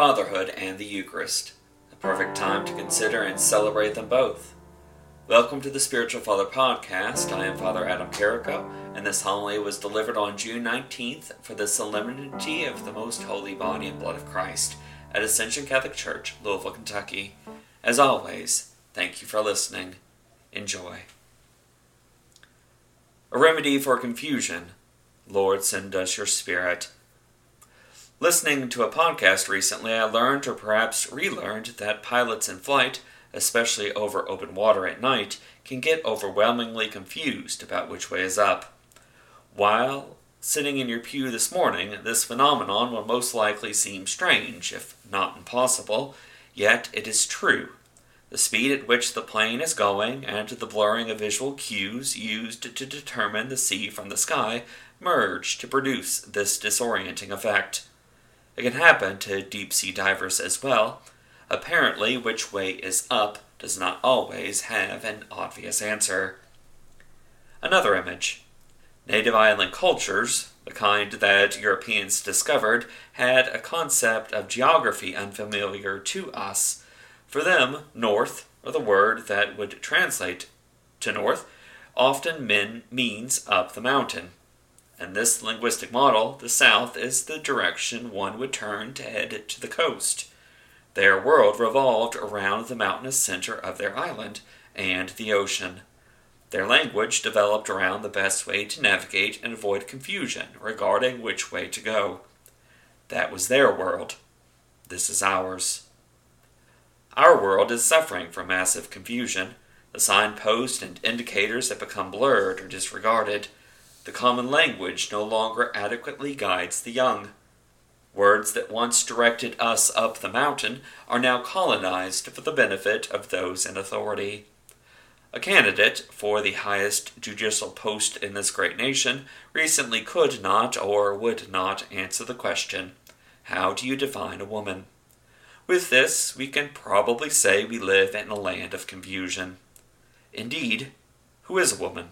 fatherhood and the Eucharist, a perfect time to consider and celebrate them both. Welcome to the Spiritual Father Podcast. I am Father Adam Carrico, and this homily was delivered on June 19th for the Solemnity of the Most Holy Body and Blood of Christ at Ascension Catholic Church, Louisville, Kentucky. As always, thank you for listening. Enjoy. A remedy for confusion. Lord, send us your Spirit. Listening to a podcast recently, I learned or perhaps relearned that pilots in flight especially over open water at night, can get overwhelmingly confused about which way is up. While sitting in your pew this morning, this phenomenon will most likely seem strange, if not impossible, yet it is true. The speed at which the plane is going and the blurring of visual cues used to determine the sea from the sky merge to produce this disorienting effect. It can happen to deep sea divers as well, Apparently, which way is up does not always have an obvious answer. Another image. Native island cultures, the kind that Europeans discovered, had a concept of geography unfamiliar to us. For them, north, or the word that would translate to north, often mean, means up the mountain. In this linguistic model, the south is the direction one would turn to head to the coast. Their world revolved around the mountainous center of their island and the ocean. Their language developed around the best way to navigate and avoid confusion regarding which way to go. That was their world. This is ours. Our world is suffering from massive confusion. The signposts and indicators have become blurred or disregarded. The common language no longer adequately guides the young. Words that once directed us up the mountain are now colonized for the benefit of those in authority. A candidate for the highest judicial post in this great nation recently could not or would not answer the question How do you define a woman? With this, we can probably say we live in a land of confusion. Indeed, who is a woman?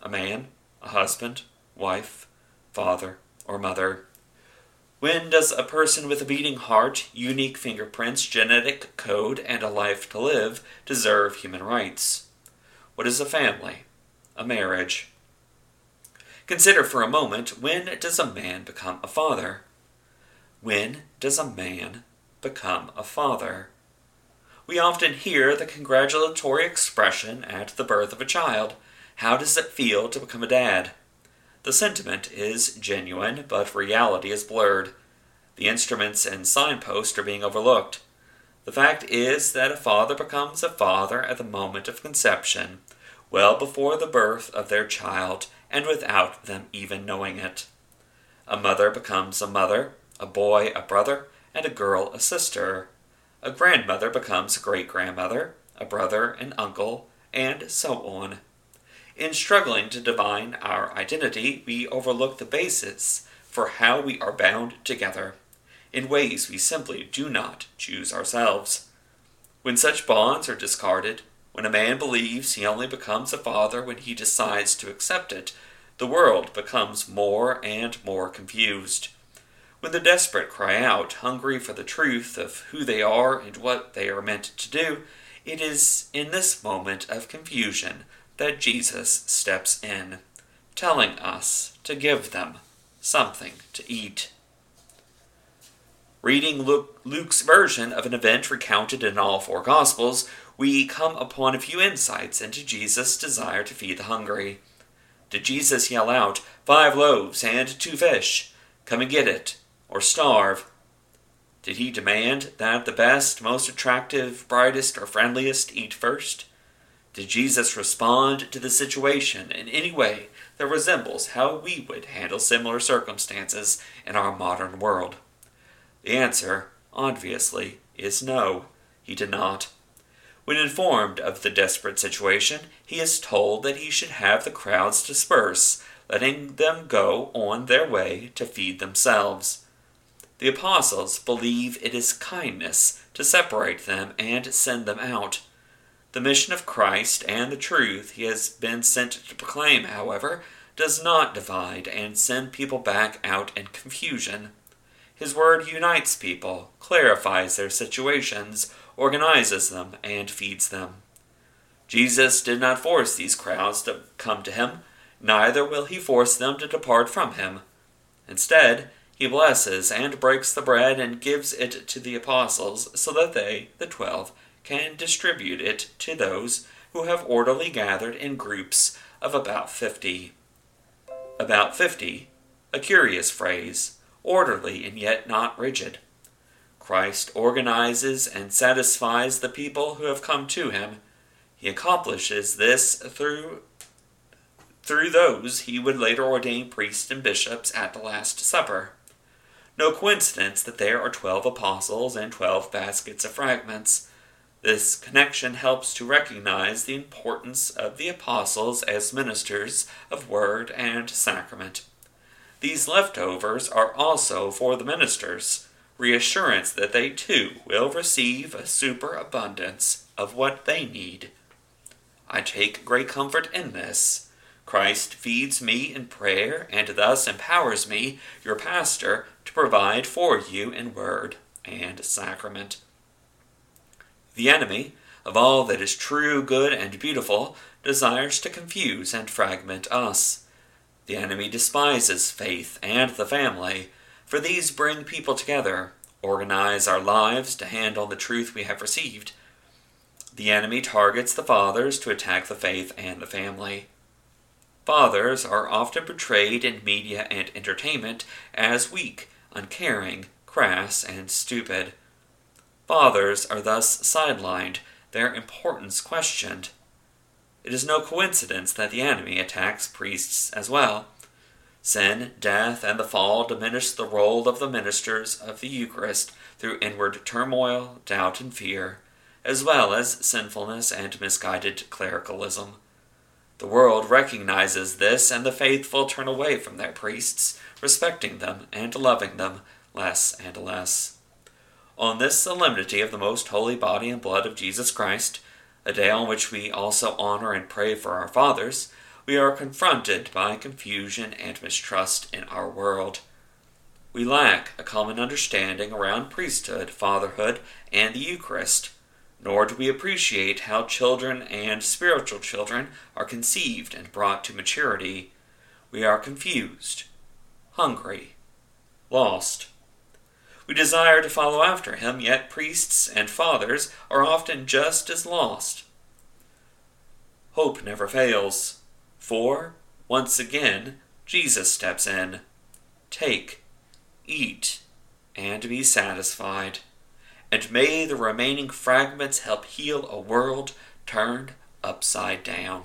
A man? A husband? Wife? Father? Or mother? When does a person with a beating heart, unique fingerprints, genetic code, and a life to live deserve human rights? What is a family? A marriage? Consider for a moment when does a man become a father? When does a man become a father? We often hear the congratulatory expression at the birth of a child How does it feel to become a dad? The sentiment is genuine, but reality is blurred. The instruments and signposts are being overlooked. The fact is that a father becomes a father at the moment of conception, well before the birth of their child, and without them even knowing it. A mother becomes a mother, a boy a brother, and a girl a sister. A grandmother becomes a great grandmother, a brother an uncle, and so on. In struggling to divine our identity, we overlook the basis for how we are bound together, in ways we simply do not choose ourselves. When such bonds are discarded, when a man believes he only becomes a father when he decides to accept it, the world becomes more and more confused. When the desperate cry out, hungry for the truth of who they are and what they are meant to do, it is in this moment of confusion that Jesus steps in, telling us to give them something to eat. Reading Luke, Luke's version of an event recounted in all four Gospels, we come upon a few insights into Jesus' desire to feed the hungry. Did Jesus yell out, Five loaves and two fish, come and get it, or starve? Did he demand that the best, most attractive, brightest, or friendliest eat first? Did Jesus respond to the situation in any way that resembles how we would handle similar circumstances in our modern world? The answer, obviously, is no, he did not. When informed of the desperate situation, he is told that he should have the crowds disperse, letting them go on their way to feed themselves. The apostles believe it is kindness to separate them and send them out. The mission of Christ and the truth he has been sent to proclaim, however, does not divide and send people back out in confusion. His word unites people, clarifies their situations, organizes them, and feeds them. Jesus did not force these crowds to come to him, neither will he force them to depart from him. Instead, he blesses and breaks the bread and gives it to the apostles so that they, the twelve, can distribute it to those who have orderly gathered in groups of about fifty. About fifty, a curious phrase, orderly and yet not rigid. Christ organizes and satisfies the people who have come to him he accomplishes this through through those he would later ordain priests and bishops at the Last Supper. No coincidence that there are twelve apostles and twelve baskets of fragments. This connection helps to recognize the importance of the apostles as ministers of word and sacrament. These leftovers are also for the ministers, reassurance that they too will receive a superabundance of what they need. I take great comfort in this. Christ feeds me in prayer and thus empowers me, your pastor, to provide for you in word and sacrament. The enemy, of all that is true, good, and beautiful, desires to confuse and fragment us. The enemy despises faith and the family, for these bring people together, organize our lives to handle the truth we have received, the enemy targets the fathers to attack the faith and the family. Fathers are often portrayed in media and entertainment as weak, uncaring, crass, and stupid. Fathers are thus sidelined, their importance questioned. It is no coincidence that the enemy attacks priests as well. Sin, death, and the fall diminish the role of the ministers of the Eucharist through inward turmoil, doubt, and fear as well as sinfulness and misguided clericalism. The world recognizes this, and the faithful turn away from their priests, respecting them and loving them less and less. On this solemnity of the most holy body and blood of Jesus Christ, a day on which we also honor and pray for our fathers, we are confronted by confusion and mistrust in our world. We lack a common understanding around priesthood, fatherhood, and the Eucharist nor do we appreciate how children and spiritual children are conceived and brought to maturity. We are confused, hungry, lost. We desire to follow after him, yet priests and fathers are often just as lost. Hope never fails, for, once again, Jesus steps in. Take, eat, and be satisfied and may the remaining fragments help heal a world turned upside down.